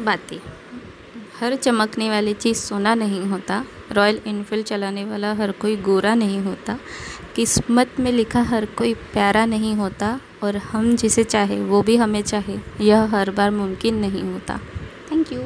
बातें। हर चमकने वाली चीज़ सोना नहीं होता। रॉयल इनफील्ड चलाने वाला हर कोई गोरा नहीं होता। किस्मत में लिखा हर कोई प्यारा नहीं होता और हम जिसे चाहे वो भी हमें चाहे, यह हर बार मुमकिन नहीं होता। Thank you